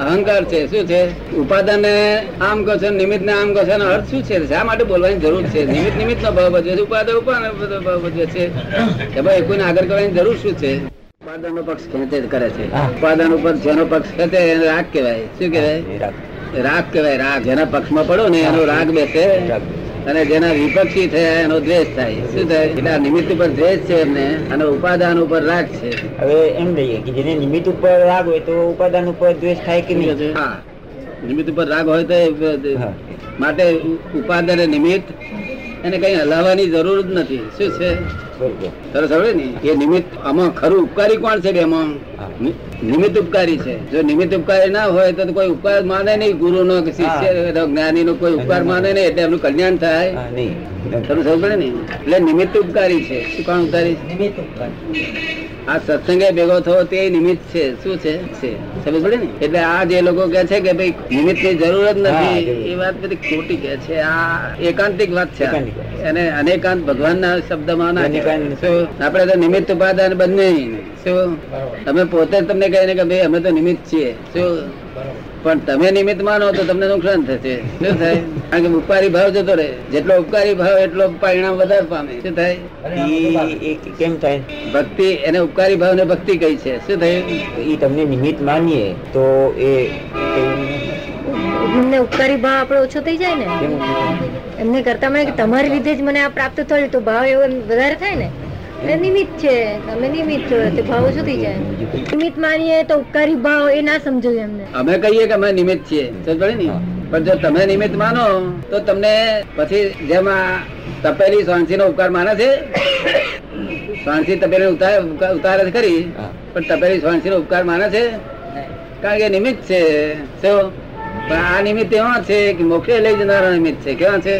અહંકાર છે. શું છે? ઉપાદાન ને આમ કહો છો નિમિત્ત ને આમ કહો છો અર્થ શું છે? શા માટે બોલવાની જરૂર છે? નિમિત્ત નિમિત્ત નો ભાવ ભજવે છે ઉપાદન ઉપાદાન ભાવ ભજવે છે. કે ભાઈ કોઈને આગળ કરવાની જરૂર શું છે? ઉપાદન નો પક્ષ ખેંચે કરે છે. ઉપાદન ઉપર જેનો પક્ષ ખેંચે એને રાગ કહેવાય. શું કહેવાય? રાગ. કહેવાય રાગ. જેના પક્ષમાં પડો ને એનો રાગ બેસે. અને જેના વિપક્ષી થયા એનો દ્વેષ થાય. શું થાય? એટલે આ નિમિત્ત ઉપર દ્વેષ છે એમને અને ઉપાદાન ઉપર રાગ છે. હવે એમ લઈએ કે જેને નિમિત્ત ઉપર રાગ હોય તો ઉપાદાન ઉપર દ્વેષ થાય કે નહીં? હા. નિમિત્ત ઉપર રાગ હોય તો માટે ઉપાદાન નિમિત્ત એને કઈ હલાવવાની જરૂર જ નથી. શું છે? સરસ હવે ને? એ નિમિત્ત આમાં ખરું ઉપકારી કોણ છે બેમાં. નિ- નિમિત્ત ઉપકારી છે. જો નિમિત્ત ઉપકારી ના હોય તો કોઈ ઉપકાર માને નહીં ગુરુ નો કે શિષ્ય જ્ઞાની નો કોઈ ઉપકાર માને નહીં એટલે એમનું કલ્યાણ થાય. હા નહીં. સમજ ને? એટલે નિમિત્ત ઉપકારી છે. શું કોણ ઉપકારી નિમિત્ત ઉપર આ સત્સંગે ભેગો થવો તે નિમિત્ત છે. શું છે? સમજ પડે ને? એટલે આ જે લોકો કે છે કે ભાઈ નિમિત્તની જરૂર જ નથી એ વાત બધી ખોટી કે છે. આ એકાંતિક વાત છે. અને એને અનેકાંત ભગવાન ના શબ્દમાં? આપણે તો નિમિત્ત ઉપાદાન બંને શું? તમે પોતે તમને કહે ને કે ભાઈ અમે તો નિમિત્ત છીએ. શું? પણ તમે નિમિત્ત માનો તો તમને નુકસાન થશે. શું થાય? કારણ કે ઉપકારી ભાવ જતો રહે. જેટલો ઉપકારી ભાવ એટલો પરિણામ વધારે પામે. શું થાય? એ કેમ થાય? ભક્તિ એને ઉપકારી ભાવ ને ભક્તિ કઈ છે. શું થાય? એ તમને નિમિત્ત માનીએ તો એ એમને ઉપકારી ભાવ આપણો ઓછો થઈ જાય ને? એમને કરતા મને તમારી લીધે જ મને આ પ્રાપ્ત થયું તો ભાવ એવો વધારે થાય ને? નિમિત્ત છે તમે નિમિત્ત છો તે ભાવ થઈ જાય નિમિત્ત માનીએ તો ઉપકારી ભાવ એ ના સમજો એમને અમે કહીએ કે અમે નિમિત્ત છીએ સમજે ને પણ જો તમે નિમિત્ત માનો તો તમને પછી જેમાં તપેલી સ્વાંસી નો ઉપકાર માને છે સ્વાંસી તપેલી ઉતાર ઉતાર છે ખરી પણ તપેલી સ્વાંસી નો ઉપકાર માને છે કારણ કે નિમિત્ત છે શું પણ આ નિમિત્ત એવા છે કે મોક્ષે લઈ જનારા નિમિત્ત છે કેવા છે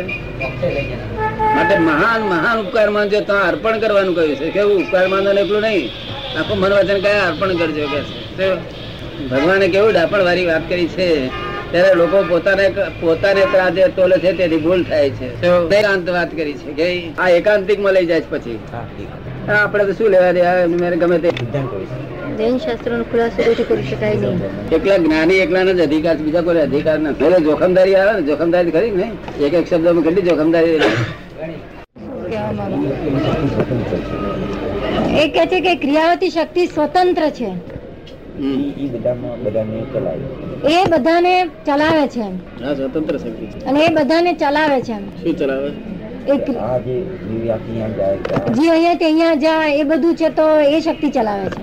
માટે મહાન મહાન ઉપકાર માનજો તો અર્પણ કરવાનું કહ્યું છે. કેવું? ઉપકાર માનવાનું એટલું નહીં. આખું મન વચન કયા અર્પણ કરજો કે છે. ભગવાને કેવું ડાપણ વાળી વાત કરી છે? ત્યારે લોકો પોતાને પોતાને ત્રાજે તોલે છે તેથી ભૂલ થાય છે. એકાંત વાત કરી છે કે આ એકાંતિકમાં લઈ જાય છે પછી. આપણે તો શું લેવા દેવા મેરે ગમે તે. સિદ્ધાંત હોય છે. જૈન શાસ્ત્રો નો ખુલાસો કોઈથી કરી શકાય નહીં. એકલા જ્ઞાની એકલા જ અધિકાર બીજા કોઈ અધિકાર નથી. જોખમદારી આવે ને જોખમદારી ખરી ને? એક એક શબ્દ કેટલી જોખમદારી એ કે છે કે ક્રિયાવતી શક્તિ સ્વતંત્ર છે. એ બધાને ચલાવે છે. સ્વતંત્ર શક્તિ અને એ બધાને ચલાવે છે. શું ચલાવે? જે અહીંયા જાય છે, જે અહીંયા તે અહીંયા જાય એ બધું છે તો એ શક્તિ ચલાવે છે.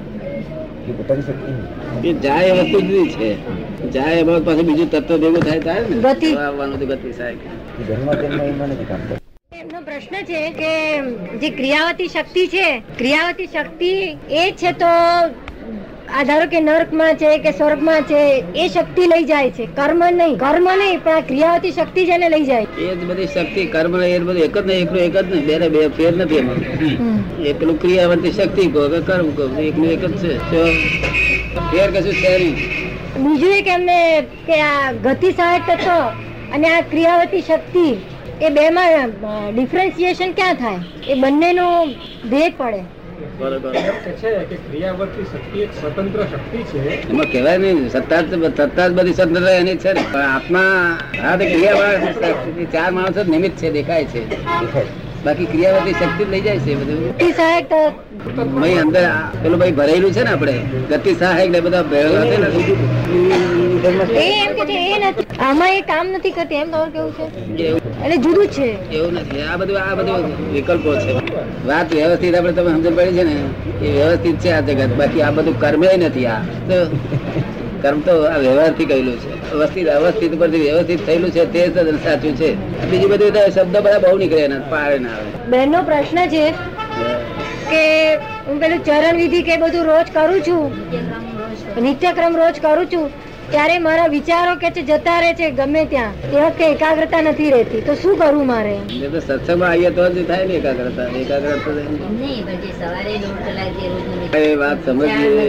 એ પોતાની શક્તિ નહીં. એ જાય વસ્તુ જુદી છે. જાય એમાં પાછું બીજું તત્વ ભેગું થાય થાય ને. ગતિ. આવવાનું ગતિ એમનો પ્રશ્ન છે કે જે ક્રિયાવતી શક્તિ છે ક્રિયાવતી શક્તિ એ છે તો આ ધારો કે નર્કમાં છે કે સ્વર્ગમાં છે એ શક્તિ લઈ જાય છે. કર્મ નહીં. કર્મ નહીં પણ આ ક્રિયાવતી શક્તિ છે એને લઈ જાય. એ બધી શક્તિ કર્મ એ બધું એક જ નહીં એકલું એક જ નહીં બે બે ફેર નથી એમાં. એ પેલું ક્રિયાવતી શક્તિ કહો કે કર્મ કહો એકનું એક જ છે. ફેર કશું છે નહીં. બીજું એક એમને કે આ ગતિ સહાયક તત્વ અને આ ક્રિયાવતી શક્તિ એ બે માં ડિફરન્સિએશન ક્યાં થાય? એ બંનેનો ભેદ પડે. બરોબર. છે કે ક્રિયાવર્તી શક્તિ એક સ્વતંત્ર શક્તિ છે. એમાં કહેવાય નહીં સત્તા જ સત્તા જ બધી સ્વતંત્રતા એની છે ને. પણ આત્મા ચાર માણસો જ નિમિત્ત છે. દેખાય છે. બાકી ક્રિયાવતી શક્તિ લઈ જાય છે બધું? સહાયક ભાઈ અંદર પેલું ભાઈ ભરેલું છે ને આપણે ગતિ સહાયક ને બધા ભરેલા છે ને. આમાં એ કામ નથી કરતી એમ તમારું કેવું છે? એટલે જુદું છે. એવું નથી આ બધું આ બધું વિકલ્પો છે. વાત વ્યવસ્થિત આપણે તમે સમજ પડી છે ને એ વ્યવસ્થિત છે આ જગત. બાકી આ બધું કર્મે નથી આ. તો કર્મ તો આ વ્યવહારથી કહેલું છે. વ્યવસ્થિત અવસ્થિત પરથી વ્યવસ્થિત થયેલું છે તે જ સાચું છે. બીજું બધું શબ્દ બધા બહુ નીકળે એના પારે ના આવે. બેનનો પ્રશ્ન છે કે હું પેલું ચરણ વિધિ કે બધું રોજ કરું છું? નિત્યક્રમ રોજ કરું છું? ત્યારે મારા વિચારો કે છે જતા રહે છે ગમે ત્યાં તે વખતે એકાગ્રતા નથી રહેતી. તો શું કરવું મારે? તો સત્સંગમાં આવીએ તો જ થાય ને એકાગ્રતા. એકાગ્રતા નહીં સવારે વાત સમજીએ.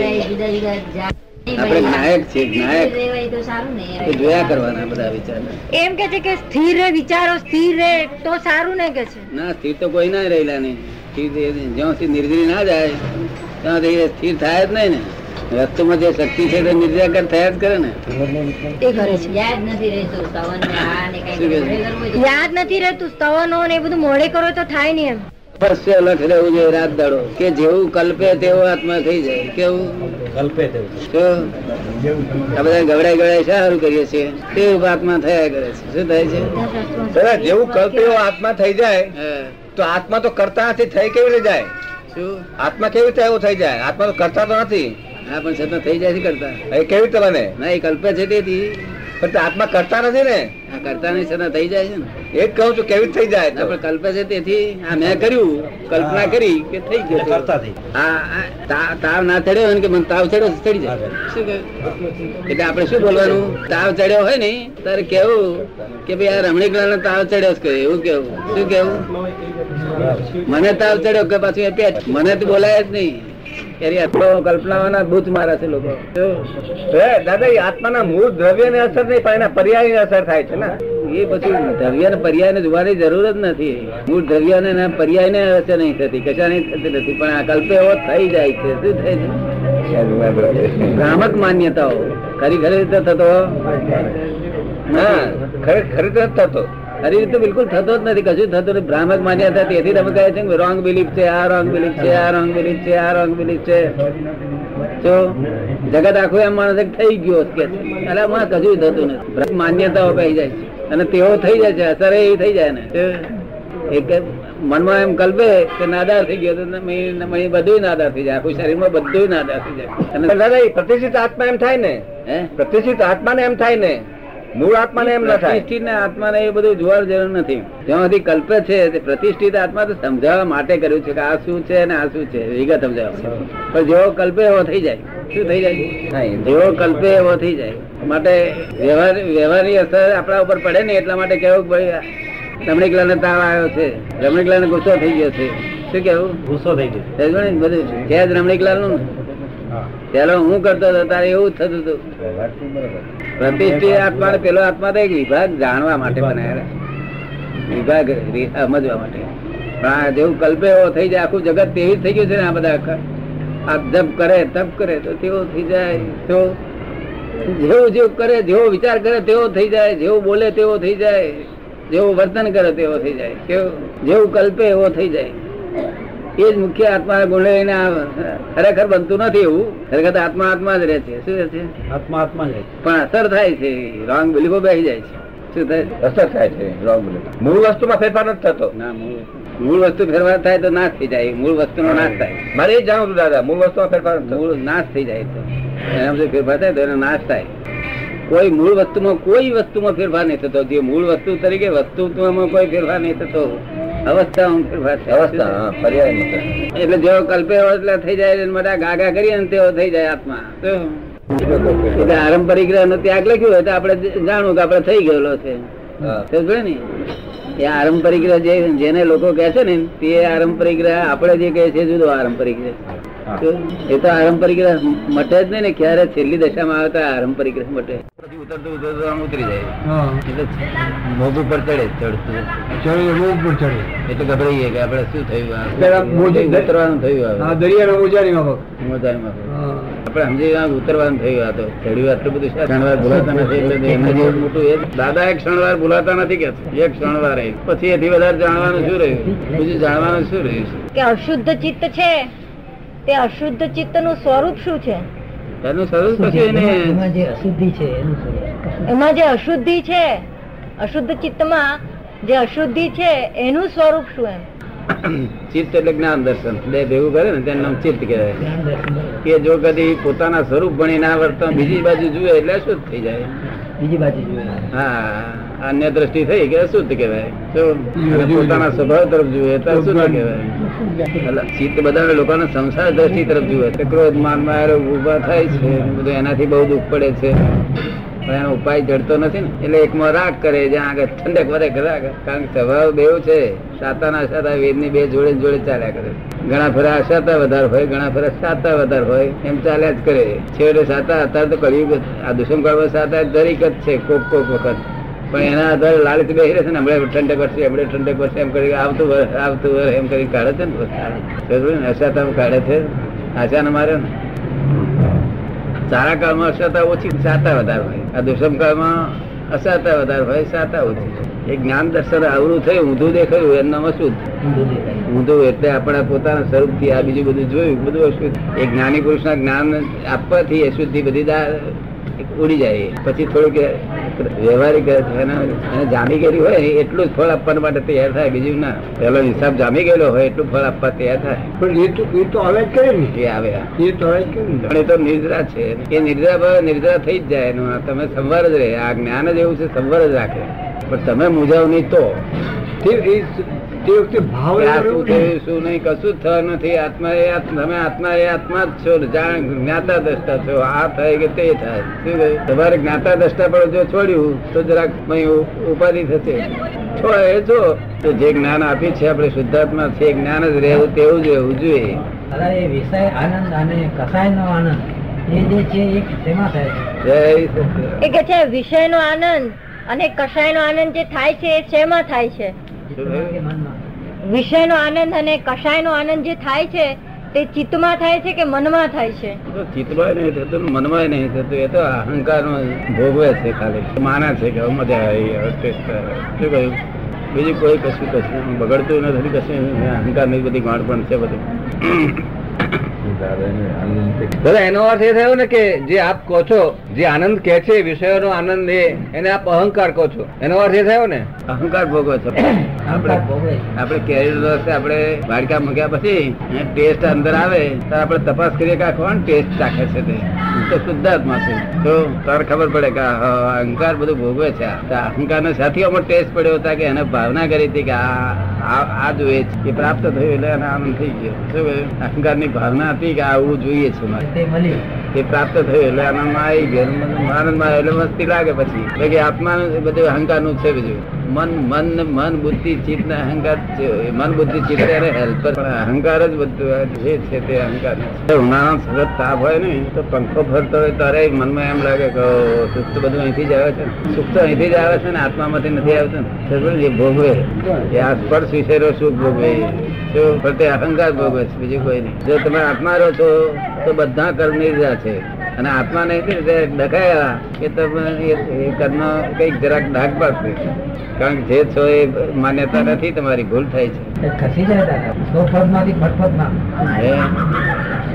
આપણે નાયક છે નાયક. તો સારું ને એ જોયા કરવાના બધા વિચાર એમ કે છે કે સ્થિર રે વિચારો સ્થિર રે તો સારું ને કે છે? ના સ્થિર તો કોઈ ના રહેલા નહીં. સ્થિર જ્યાં સુધી નિર્જરી ના જાય ત્યાં સુધી સ્થિર થાય જ નહીં ને. વસ્તુમાં જે શક્તિ છે તે નિર્જાકર થયા જ કરે ને. યાદ નથી રહેતું યાદ નથી રહેતું સ્તવનો ને એ બધું મોડે કરો તો થાય નહીં એમ. પરસ્ય લખ રહેવું જોઈએ રાત દાડો. કે જેવું કલ્પે તેવો આત્મા થઈ જાય. કેવું? કલ્પે તેવું. આ બધા ગવડાઈ ગવડાઈ સારું કરીએ છીએ. તેવું આત્મા થયા કરે છે. શું થાય છે? જેવું કલ્પે એવો આત્મા થઈ જાય તો આત્મા તો કરતા નથી થઈ કેવી રીતે જાય? શું? આત્મા કેવી રીતે એવું થઈ જાય? આત્મા તો કરતા તો નથી. હા પણ છતાં થઈ જાય છે કરતા. એ કેવી રીતે બને? ના એ કલ્પે છે તેથી. પણ આત્મા કરતા નથી ને. આ કરતા નહીં સદા થઈ જાય છે ને. એ જ કહું છું કેવી થઈ જાય આપણે? કલ્પે છે તેથી આ મેં કર્યું કલ્પના કરી કે થઈ ગયું કરતા થઈ. આ તાવ ના ચડ્યો હોય ને કે મને તાવ ચડ્યો ચડી જાય. શું એટલે આપણે શું બોલવાનું? તાવ ચડ્યો હોય ને તારે કેવું કે ભાઈ આ રમણીકલાલ તાવ ચડ્યો છે એવું કેવું? શું કેવું? મને તાવ ચડ્યો કે પાછું મને તો બોલાય જ નહીં. એની કલ્પનાઓના ભૂત મારે છે લોકો. દાદા, એ આત્માના મૂળ દ્રવ્ય ને અસર નહીં, પણ એના પર્યાય અસર થાય છે ને. એ પછી દ્રવ્ય ને પર્યાય ને જોવાની જરૂર જ નથી. મૂળ દ્રવ્ય ને પર્યાય ને અસર નહીં થતી, કશા નહીં થતી નથી, પણ આ કલ્પે એવો થઈ જાય છે. શું થાય છે? ભ્રામક માન્યતાઓ. ખરી ખરી રીતે થતો? હા, ખરે- ખરેખર થતો. ખરી તો બિલકુલ થતો જ નથી કશું થતું નથી. ભ્રામક માન્યતા તેથી તમે કહે છે કે રોંગ બિલીફ છે આ રોંગ બિલીફ છે આ રોંગ બિલીફ છે આ રોંગ બિલીફ છે. તો જગત આખું એમ માણસ થઈ ગયો કે. અલા માં કશું થતું નથી. માન્યતાઓ કહી જાય છે. અને તેઓ થઈ જાય છે અસર એ થઈ જાય ને. એક મનમાં એમ કલ્પે કે નાદાર થઈ ગયો બધું નાદાર થઈ જાય. આખું શરીરમાં બધું નાદાર થઈ જાય. અને પ્રતિષ્ઠિત આત્મા એમ થાય ને? હે? પ્રતિષ્ઠિત આત્માને એમ થાય ને? મૂળ આત્માને એમ ના થાય. પ્રતિષ્ઠિત આત્માને એ બધું જોવાની જરૂર નથી. જ્યાં સુધી કલ્પે છે તે પ્રતિષ્ઠિત આત્મા તો સમજાવવા માટે કર્યું છે કે આ શું છે ને આ શું છે. વિગત સમજાવવા પણ જેવો કલ્પે એવો થઈ જાય. શું થઈ જાય? જેવો કલ્પે એવો થઈ જાય. માટે વ્યવહાર વ્યવહારની અસર આપણા ઉપર પડે ને એટલા માટે કેવું ભાઈ ને તાવ આવ્યો છે. રમણીકલાલ ને ગુસ્સો થઈ ગયો છે. શું કેવું? ગુસ્સો થઈ ગયો બધું. છે જ રમણીકલાલનું પેલો હું કરતો હતો? તારે એવું થતું હતું. પ્રતિષ્ઠિત આત્મા ને પેલો આત્મા તો એક વિભાગ જાણવા માટે બનાવેલા. વિભાગ સમજવા માટે. પણ આ જેવું કલ્પે એવો થઈ જાય આખું જગત તેવી થઈ ગયું છે ને આ બધા. આ જપ કરે તપ કરે તો તેવો થઈ જાય તો જેવું જેવું કરે જેવો વિચાર કરે તેવો થઈ જાય. જેવું બોલે તેવો થઈ જાય. જેવું વર્તન કરે તેવો થઈ જાય. કેવું? જેવું કલ્પે એવો થઈ જાય. એ જ મુખ્ય આત્મા ગુણ લઈને ખરેખર બનતું નથી એવું. ખરેખર આત્મા આત્મા જ રહે છે. શું રહે છે? આત્મા આત્મા જ પણ અસર થાય છે. રોંગ બિલીફો બેસી જાય છે. શું થાય? અસર થાય છે. Wrong belief. મૂળ વસ્તુમાં ફેરફાર નથી થતો. ના મૂળ મૂળ વસ્તુ ફેરફાર થાય તો નાશ થઈ જાય. મૂળ વસ્તુનો નાશ થાય. મારે એ જાણવું હતું દાદા. મૂળ વસ્તુમાં ફેરફાર. મૂળ નાશ થઈ જાય તો. ફેરફાર થાય તો એનો નાશ થાય. કોઈ મૂળ વસ્તુમાં કોઈ વસ્તુમાં ફેરફાર નહીં થતો. જે મૂળ વસ્તુ તરીકે વસ્તુમાં કોઈ ફેરફાર નહીં થતો. થાય. અવસ્થા પર્યાય એટલે જેવો કલ્પે એટલે થઈ જાય એટલે મોટા ગાગા કરીએ ને તેવો થઈ જાય આત્મા. એટલે આરંભ પરિગ્રહ નો ત્યાગ લખ્યું હોય તો આપણે જાણવું કે આપણે થઈ ગયેલો છે. ને? એ આરંપરિક જે જેને લોકો કહે છે ને તે આરંપરિક આપણે જે કહે છે જુદો આરંભ તો એ તો આરંપરિક મટે જ નહીં ને ક્યારે? છેલ્લી દશામાં આવે તો આરંપરિક મટે. પછી ઉતરતું ઉતરતું ઉતરી જાય. એટલે મોભ ઉપર ચડે ચડતું. એટલે ગભરાઈએ કે આપણે શું થયું આ? પેલા મોજી- ઉતરવાનું થયું હા દરિયાના મોજાની માફક આપણે સમજી ઉતરવાનું થયું આ તો. ચડ્યું આટલું બધું. ક્ષણવાર ભૂલાતા નથી એટલે તો એના મોટું એ દાદા એક ક્ષણવાર ભૂલાતા નથી કે એક ક્ષણવાર. પછી એથી વધારે જાણવાનું શું રહ્યું? બીજું જાણવાનું શું રહ્યું? કે અશુદ્ધ ચિત્ત છે. તે અશુદ્ધ ચિત્તનું સ્વરૂપ શું છે? એનું સ્વરૂપ એને એમાં જે અશુદ્ધિ છે અશુદ્ધ ચિત્તમાં જે અશુદ્ધિ છે એનું સ્વરૂપ શું એમ? ચિત્ત એટલે જ્ઞાન દર્શન. બે ભેગું કરે ને તેનું નામ ચિત્ત કહેવાય. કે જો કદી પોતાના સ્વરૂપ ભણી ના વર્તન બીજી બાજુ જુએ એટલે અશુદ્ધ થઈ જાય. બીજી બાજુ જોઈએ હા. અન્ય દ્રષ્ટિ થઈ કે શુદ્ધ કહેવાય. પોતાના સ્વભાવ તરફ જુએ તો શુદ્ધ કહેવાય. ચિત્ત બધા લોકોના સંસાર દ્રષ્ટિ તરફ જુએ તો ક્રોધ માનમાં ઊભા થાય છે. બધું એનાથી બહુ દુઃખ પડે છે. પણ એનો ઉપાય જડતો નથી ને. એટલે એકમાં રાગ કરે જ્યાં આગળ ઠંડક વધે કરે કારણ કે સ્વભાવ બેવ છે. સાતાના સાતા વેદની બે જોડે જોડે ચાલ્યા કરે. ઘણા ફરા સાતા વધારે હોય ઘણા ફરા સાતા વધારે હોય. એમ ચાલ્યા જ કરે. છેવટે સાતા અત્યારે તો કળિયુગ આ દુષ્મ કાળમાં સાતા દરેક જ છે કોક કોક વખત. પણ એના આધારે લાલચ બે રહે છે ને, હમણાં ઠંડક વર્ષે હમણાં ઠંડક વર્ષે એમ કરી આવતું વર્ષ આવતું વર્ષ એમ કરી કાઢે છે ને અશાતા કાઢે છે. આશાને મારે ને? સારા કાળમાં અશાતા ઓછી સાતા વધારે હોય. આ દુષ્મ કાળમાં અશાતા વધારે હોય, સાતા ઓછી. એ જ્ઞાન દર્શન આવરું થયું, ઊંધું દેખાયું, એમનામાં શું? ઊંધું એટલે આપણા પોતાના સ્વરૂપથી આ બીજું બધું જોયું, બધું અશુદ્ધ. એ જ્ઞાની પુરુષના જ્ઞાન આપવાથી અશુદ્ધિ બધી ઉડી જાય. પછી થોડુંક વ્યવહારિક જામી ગયેલી હોય એટલું જ ફળ આપવા માટે તૈયાર થાય. બીજું ના. પેલો હિસાબ જામી ગયેલો હોય એટલું ફળ આપવા તૈયાર થાય. પણ એ તો એ તો આવે જ કરે ને. એ આવે એ તો આવે જ પણ એ તો નિર્જરા છે. એ નિદ્રા નિદ્રા થઈ જ જાય. એનું તમે સંવાર જ રહે. આ જ્ઞાન જ એવું છે સંવાર જ રાખે. પણ તમે મુજાવ નહીં તો તે વખતે ભાવ શું થયું શું નહીં કશું જ થયું નથી. આત્મા એ તમે આત્મા એ આત્મા જ છો જાણ જ્ઞાતા દ્રષ્ટા છો. આ થાય કે તે થાય? શું કહ્યું? તમારે જ્ઞાતા દ્રષ્ટા પણ જો છોડ્યું તો જરાક મય ઉપાધિ થશે. છો એ છો તો જે જ્ઞાન આપી છે આપણે શુદ્ધાત્મા છે જ્ઞાન જ રહેવું તેવું જ રહેવું જોઈએ. દાદા એ વિષય આનંદ અને કસાયનો આનંદ એ જે છે એ તેમાં થાય છે. એ કે છે વિષયનો આનંદ અને કષાયનો આનંદ જે થાય છે એ શેમાં થાય છે? મનમાં. વિષયનો આનંદ અને કશાયનો આનંદ જે થાય છે, તે ચિત્તમાં થાય છે કે મનમાં થાય છે? ચિત્તમાં નહીં થતું મનમાં નહીં થતું, એ તો અહંકાર ભોગવે છે ખાલી. માને છે કે મજા આવે. શું કહ્યું? બીજું કોઈ કશું કશું બગડતું નથી, કશું અહંકાર નહીં, બધી ગાંઠ પણ છે બધું. દાદા એનો અર્થ એ થયો ને કે જે આપ કહો છો જે આનંદ કે છે વિષયોનો આનંદ એ એને આપ અહંકાર કહો છો. એનો અર્થ એ થયો ને? અહંકાર ભોગવો છો. આપણે આપણે કેરી રસ આપણે વાડકા મૂક્યા પછી ટેસ્ટ અંદર આવે તો આપણે તપાસ કરીએ કે કોણ ટેસ્ટ ચાખે છે તે. તો શુદ્ધાત્મા છે. તો તાર ખબર પડે કે અહંકાર બધું ભોગવે છે. અહંકાર ને સાથીઓમાં ટેસ્ટ પડ્યો હતા કે એને ભાવના કરી હતી કે આ આ જોઈએ છે. એ પ્રાપ્ત થયું એટલે એને આનંદ થઈ ગયો. શું અહંકારની ભાવના હતી? કે આવું જોઈએ છે મારે. તે એ પ્રાપ્ત થયું એટલે આનંદમાં આવી ગયો આનંદમાં એટલે મસ્તી લાગે પછી. કે આત્માનું બધું અહંકારનું છે બીજું મન મન મન, બુદ્ધિ, ચિત્ત ને અહંકાર મન, બુદ્ધિ, ચિત્ત એને હેલ્પર પણ અહંકાર જ બધું જે છે તે અહંકાર ઉનાળા સતત તાપ હોય ને, તો પંખો ફરતો હોય ત્યારે મનમાં એમ લાગે કે સુખ તો બધું અહીંથી જ આવે છે. સુખ તો અહીંથી જ આવે છે ને, આત્મામાંથી નથી આવતું. જે ભોગવે? એ આ સ્પર્શ વિષયનો સુખ ભોગવે? શું પ્રત્યે અહંકાર ભોગવે છે, બીજું કોઈ નહીં. જો તમે આત્મા રહો છો, તો બધા કર્મ નિર્જા છે. અને આત્મા નહીં તે ડકાયા કે તમે એ- કર્મ કંઈક જરાક ડાક પાડશે કારણ કે જે છો એ માન્યતા નથી તમારી ભૂલ થાય છે. ખસી જાય દાદા. સો પદમાંથી ફટફટ ના હે?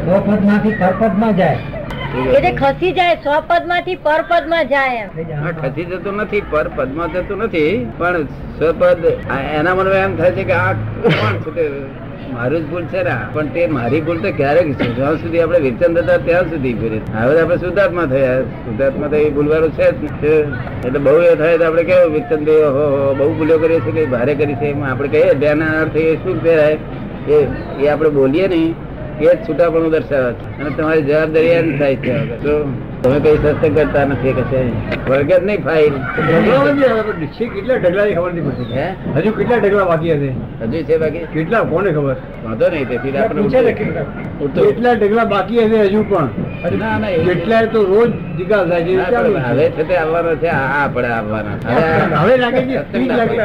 સો પદમાંથી ફટફટમાં જાય ખસી જાય સ્વપદમાંથી પરપદમાં જાય. ખસી જતું નથી પરમાં જતું નથી. પણ સ્વપદ એના મનમાં એમ થાય છે કે આ કોણ છે તે મારું જ ભૂલ છે ને, પણ તે મારી ભૂલ તો ક્યારેક છે. જ્યાં સુધી આપણે વિચન હતા, ત્યાં સુધી ભૂલ હવે આપણે શુદ્ધાત્મા થયા. શુદ્ધાત્મા તો એ ભૂલવાનું છે જ એટલે બહુ એ થાય તો આપણે કેવું વિચન હો, બહુ ભૂલો કરીએ છીએ કે ભારે કરી છે. એમાં આપણે કહીએ બે ના અર્થ એ શું કહેવાય એ એ આપણે બોલીએ નહીં એ જ છૂટાપણું દર્શાવે છે. અને તમારી જવાબદારી એમ થાય છે. તો તમે કઈ સત્સંગ કરતા નથી કે છે વર્ગ જ નહીં ફાઇલ. કેટલા ઢગલા ખબર નથી પડતી. હે? હજુ કેટલા ઢગલા બાકી હશે? હજુ છે બાકી? કેટલા કોને ખબર? વાંધો નહીં તેથી આપણે કેટલા. ઢગલા બાકી હશે હજુ પણ? કેટલાય તો રોજ જીગા થાય છે. હવે છે તે આવવાનો છે આ આપણે આવવાના. હવે- હવે લાગે છે સ્પીડ લાગે.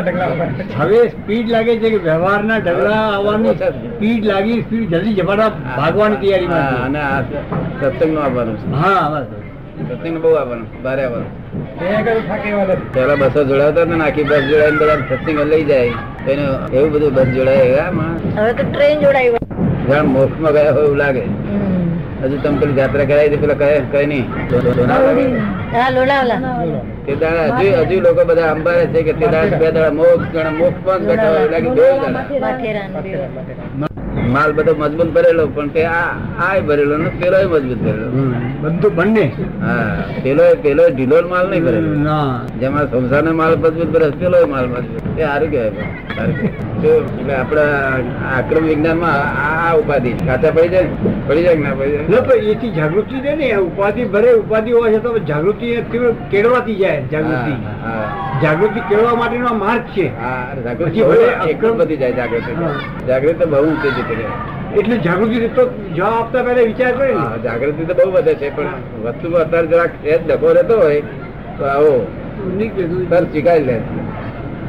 હવે સ્પીડ લાગે છે કે વ્યવહારના ઢગલા આવવાની છે. સ્પીડ લાગી સ્પીડ જલ્દી જમાડા ભાગવાની તૈયારીમાં અને આ સત્સંગનું આવવાનું છે. હા બસ. સત્સંગ બહુ આવવાનું બારે આવવાનું. પેલા બસો જોડાવતા હતા ને આખી બસ જોડાઈને બધા સત્સંગ લઈ જાય. એવું બધું બસ જોડાય. હવે તો ટ્રેન જોડાય હોય. જાણ મોક્ષમાં ગયા હોય એવું લાગે. હજુ તમે પેલી જાત્રા કરાવી હતી પેલા કહે કઈ નહીં. હજુ હજુ લોકો બધા અંબારે છે કે તે દાડા બે દાડા મોક્ષ મોક્ષમાં જ બેઠા હોય લાગે. દાડા બે. માલ બધો મજબૂત ભરેલો પણ તે આ ભરેલો ને પેલો મજબૂત ભરેલો. બધું બંને? હા પેલો પેલો ઢીલો માલ નહીં ભરેલો. ના જેમાં સંસાર માલ મજબૂત ભરે પેલો માલ મજબૂત. એ સારું કહેવાય. પણ. સારું કહેવાય. તો એટલે આપણા આક્રમ વિજ્ઞાનમાં આ આ ઉપાધિ કાચા પડી જાય પડી જાય ના પડી જાય? એથી જાગૃતિ છે ને ઉપાધિ ભરે ઉપાધિ હોય છે તો જાગૃતિ કેળવાતી જાય જાગૃતિ. જાગૃતિ કેળવા માટેનો માર્ગ છે. જાગૃતિ બહુ ભલે એકદમ બધી જાય જાગૃતિ. જાગૃતિ તો બહુ ઊંચી રહે. એટલે જાગૃતિ તો જવાબ આપતા પહેલા વિચાર કરે જાગૃતિ તો બહુ વધે છે પણ વસ્તુ અત્યારે જરાક ડખો રહેતો હોય તો આવો. તરત સ્વીકારી લે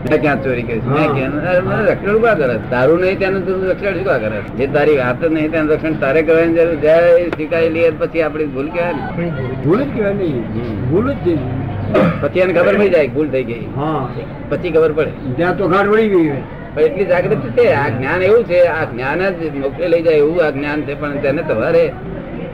મેં ક્યાં ચોરી કરી? મેં ક્યાં રક્ષણ ઊભા કરે? તારું નહીં તેનું તું રક્ષણ શું કરે? જે તારી વાત નહીં તેનું રક્ષણ તારે કરવાની જરૂર જયારે સ્વીકારી લઈએ પછી આપડી ભૂલ કહેવાય ને. ભૂલ. જ કહેવાય નહીં ભૂલ જ. પછી એને ખબર પડી જાય ભૂલ થઈ ગઈ. પછી ખબર પડે. ત્યાં તો ગાંઠ વળી ગઈ એટલી જાગૃતિ છે. આ જ્ઞાન એવું છે. આ જ્ઞાન જ મોકલે લઈ જાય એવું આ જ્ઞાન છે પણ તેને તમારે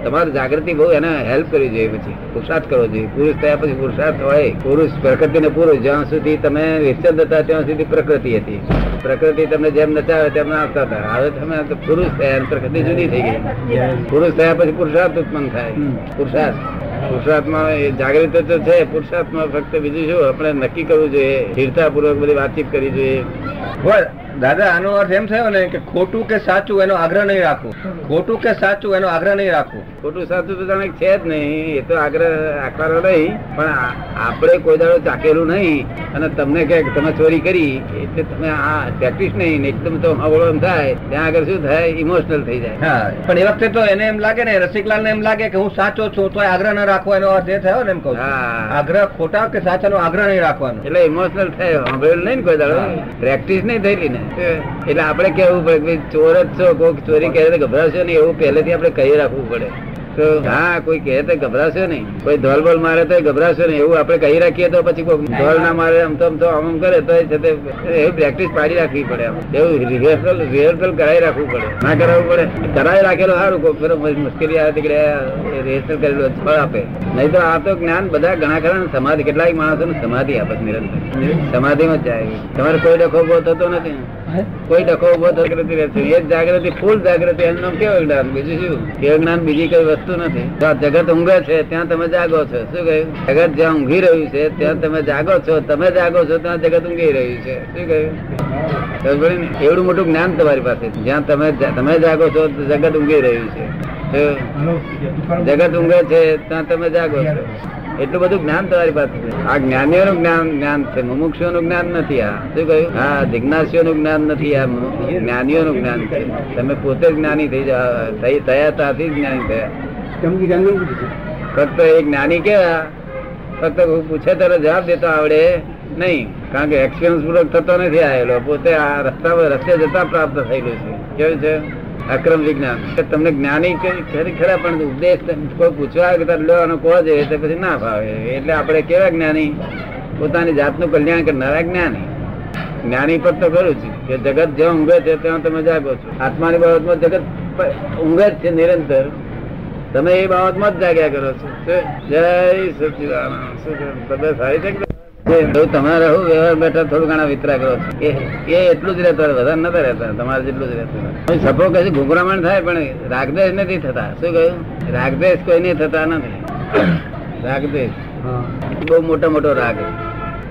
તમારે જાગૃતિ બહુ એને હેલ્પ કરવી જોઈએ પછી. પુરુષાર્થ કરવો જોઈએ. પુરુષ થયા પછી પુરુષાર્થ હોય. પુરુષ પ્રકૃતિ ને પુરુષ. જ્યાં સુધી તમે વિચલ હતા ત્યાં સુધી પ્રકૃતિ હતી. પ્રકૃતિ તમને જેમ નચાવે તેમ નાચતા હતા. હવે તમે પુરુષ થયા પ્રકૃતિ જુદી થઈ ગઈ. પુરુષ થયા પછી પુરુષાર્થ ઉત્પન્ન થાય. પુરુષાર્થ પુરુષાર્થમાં એ જાગૃતિ તો છે. પુરુષાર્થમાં ફક્ત બીજું શું? આપણે નક્કી કરવું જોઈએ. સ્થિરતાપૂર્વક બધી વાતચીત કરવી જોઈએ. દાદા આનો અર્થ એમ થયો ને કે ખોટું કે સાચું એનો આગ્રહ નહીં રાખવું ખોટું કે સાચું એનો આગ્રહ નહીં રાખવું ખોટું સાચું તો જાણે છે જ નહીં એ તો આગ્રહ રાખવાનો નહીં પણ આપણે કોઈ દાડો ચાકેલું નહીં અને તમને કે તમે ચોરી કરી એટલે તમે આ પ્રેક્ટિસ નહીં ને એકદમ તો અવળો એમ થાય ત્યાં આગળ શું થાય? ઇમોશનલ થઈ જાય. હા પણ એ વખતે તો એને એમ લાગે ને રસિકલાલ ને એમ લાગે કે હું સાચો છું તો આગ્રહ ન રાખવો એનો અર્થ એ થયો ને એમ કહું. આગ્રહ ખોટા કે સાચાનો આગ્રહ નહીં રાખવાનો? એટલે ઇમોશનલ થાય સાંભળેલું નહીં ને કોઈ દાડો? પ્રેક્ટિસ નહીં થયેલી ને. એટલે આપણે કેવું પડે ચોર જ છો કોઈક ચોરી કરે ગભરાશો નહીં, એવું પહેલેથી આપણે કહી રાખવું પડે. હા કોઈ કહે તો ગભરાશો નહીં. કોઈ ધોલ બોલ મારે તો ગભરાશો નહીં. એવું આપણે કહી રાખીએ તો પછી કોઈ ધોલ ના. મારે આમ તો આમ તો આમ કરે તો એવી પ્રેક્ટિસ પાડી રાખવી પડે આમ. એવું રિહર્સલ રિહર્સલ કરાવી રાખવું પડે. ના કરાવવું પડે. કરાવી રાખેલો સારું કોઈ ફેરો મુશ્કેલી આવે તીકડે રિહર્સલ કરેલું ફળ આપે. નહીં તો આ તો જ્ઞાન બધા ઘણા ખરા ને સમાધિ કેટલાક માણસો સમાધિ આપે નિરંતર. સમાધિમાં જ જાય. તમારે કોઈ ડખો થતો નથી? કોઈ ડખો ઊભો જાગૃતિ રહેશે એ જાગૃતિ ફૂલ જાગૃતિ એનું નામ કેવું જ્ઞાન? બીજું શું? કેવું જ્ઞાન? બીજી કઈ વસ્તુ નથી. જગત ઊંઘે છે ત્યાં તમે જાગો છો. શું કહ્યું? જગત જ્યાં ઊંઘી રહ્યું છે ત્યાં તમે જાગો છો. તમે જાગો છો ત્યાં જગત ઊંઘી રહ્યું છે. શું કહ્યું? એવડું મોટું જ્ઞાન તમારી પાસે જ્યાં તમે તમે જાગો છો જગત ઊંઘી રહ્યું છે. જગત ઊંઘે છે ત્યાં તમે જાગો છો. એટલું બધું જ્ઞાન તમારી પાસે છે. આ જ્ઞાનીઓનું જ્ઞાન જ્ઞાન છે મુમુક્ષુઓનું જ્ઞાન નથી આ. શું કહ્યું? હા જિજ્ઞાસીઓનું જ્ઞાન નથી આ જ્ઞાનીઓનું જ્ઞાન છે. તમે પોતે જ્ઞાની થઈ થઈ થયા ત્યાંથી જ્ઞાની થયા. ફક્ત એ જ્ઞાની કેવા? ફક્ત પૂછે ત્યારે જવાબ દેતો આવડે નહીં. કારણ કે એક્સપિરિયન્સ પૂર્વક થતો નથી આવેલો પોતે આ રસ્તા પર રસ્તે જતા પ્રાપ્ત થયેલું છે. કેવું છે? અક્રમ વિજ્ઞાન. તમને જ્ઞાની ખરી ખરા, પણ ઉપદેશ કોઈ પૂછવા કરતા લેવાનો કહો છે તો પછી ના ફાવે. એટલે આપણે કેવા જ્ઞાની? પોતાની જાતનું કલ્યાણ કરનારા જ્ઞાની. જ્ઞાની પર તો ખરું છે કે જગત જ્યાં ઊંઘે છે ત્યાં તમે જાગો છો. આત્માની બાબતમાં જગત ઊંઘે જ છે નિરંતર. તમે એ બાબતમાં જ જાગ્યા કરો છો. જય સચિદાનંદ. સારી છે તમારે વ્યવહાર બેઠા થોડું ઘણા વિતરા કરો એ એટલું જ રહેતો વધારે નતા રહેતા તમારે જેટલું જ રહેતું સપો કહે ગુંગરામણ થાય પણ રાગદેશ નથી થતા. શું કહ્યું? રાગદેશ કોઈને થતા નથી. રાગદેશ. બહુ મોટો મોટો રાગ.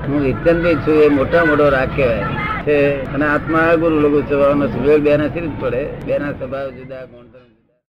હું વિચંતી છું એ મોટા મોટો રાગ કહેવાય. છે અને આત્મા ગુરુ લોકો સ્વભાવનો સુવેલ બે ના જ પડે. બે ના સ્વભાવ જુદા ગુણ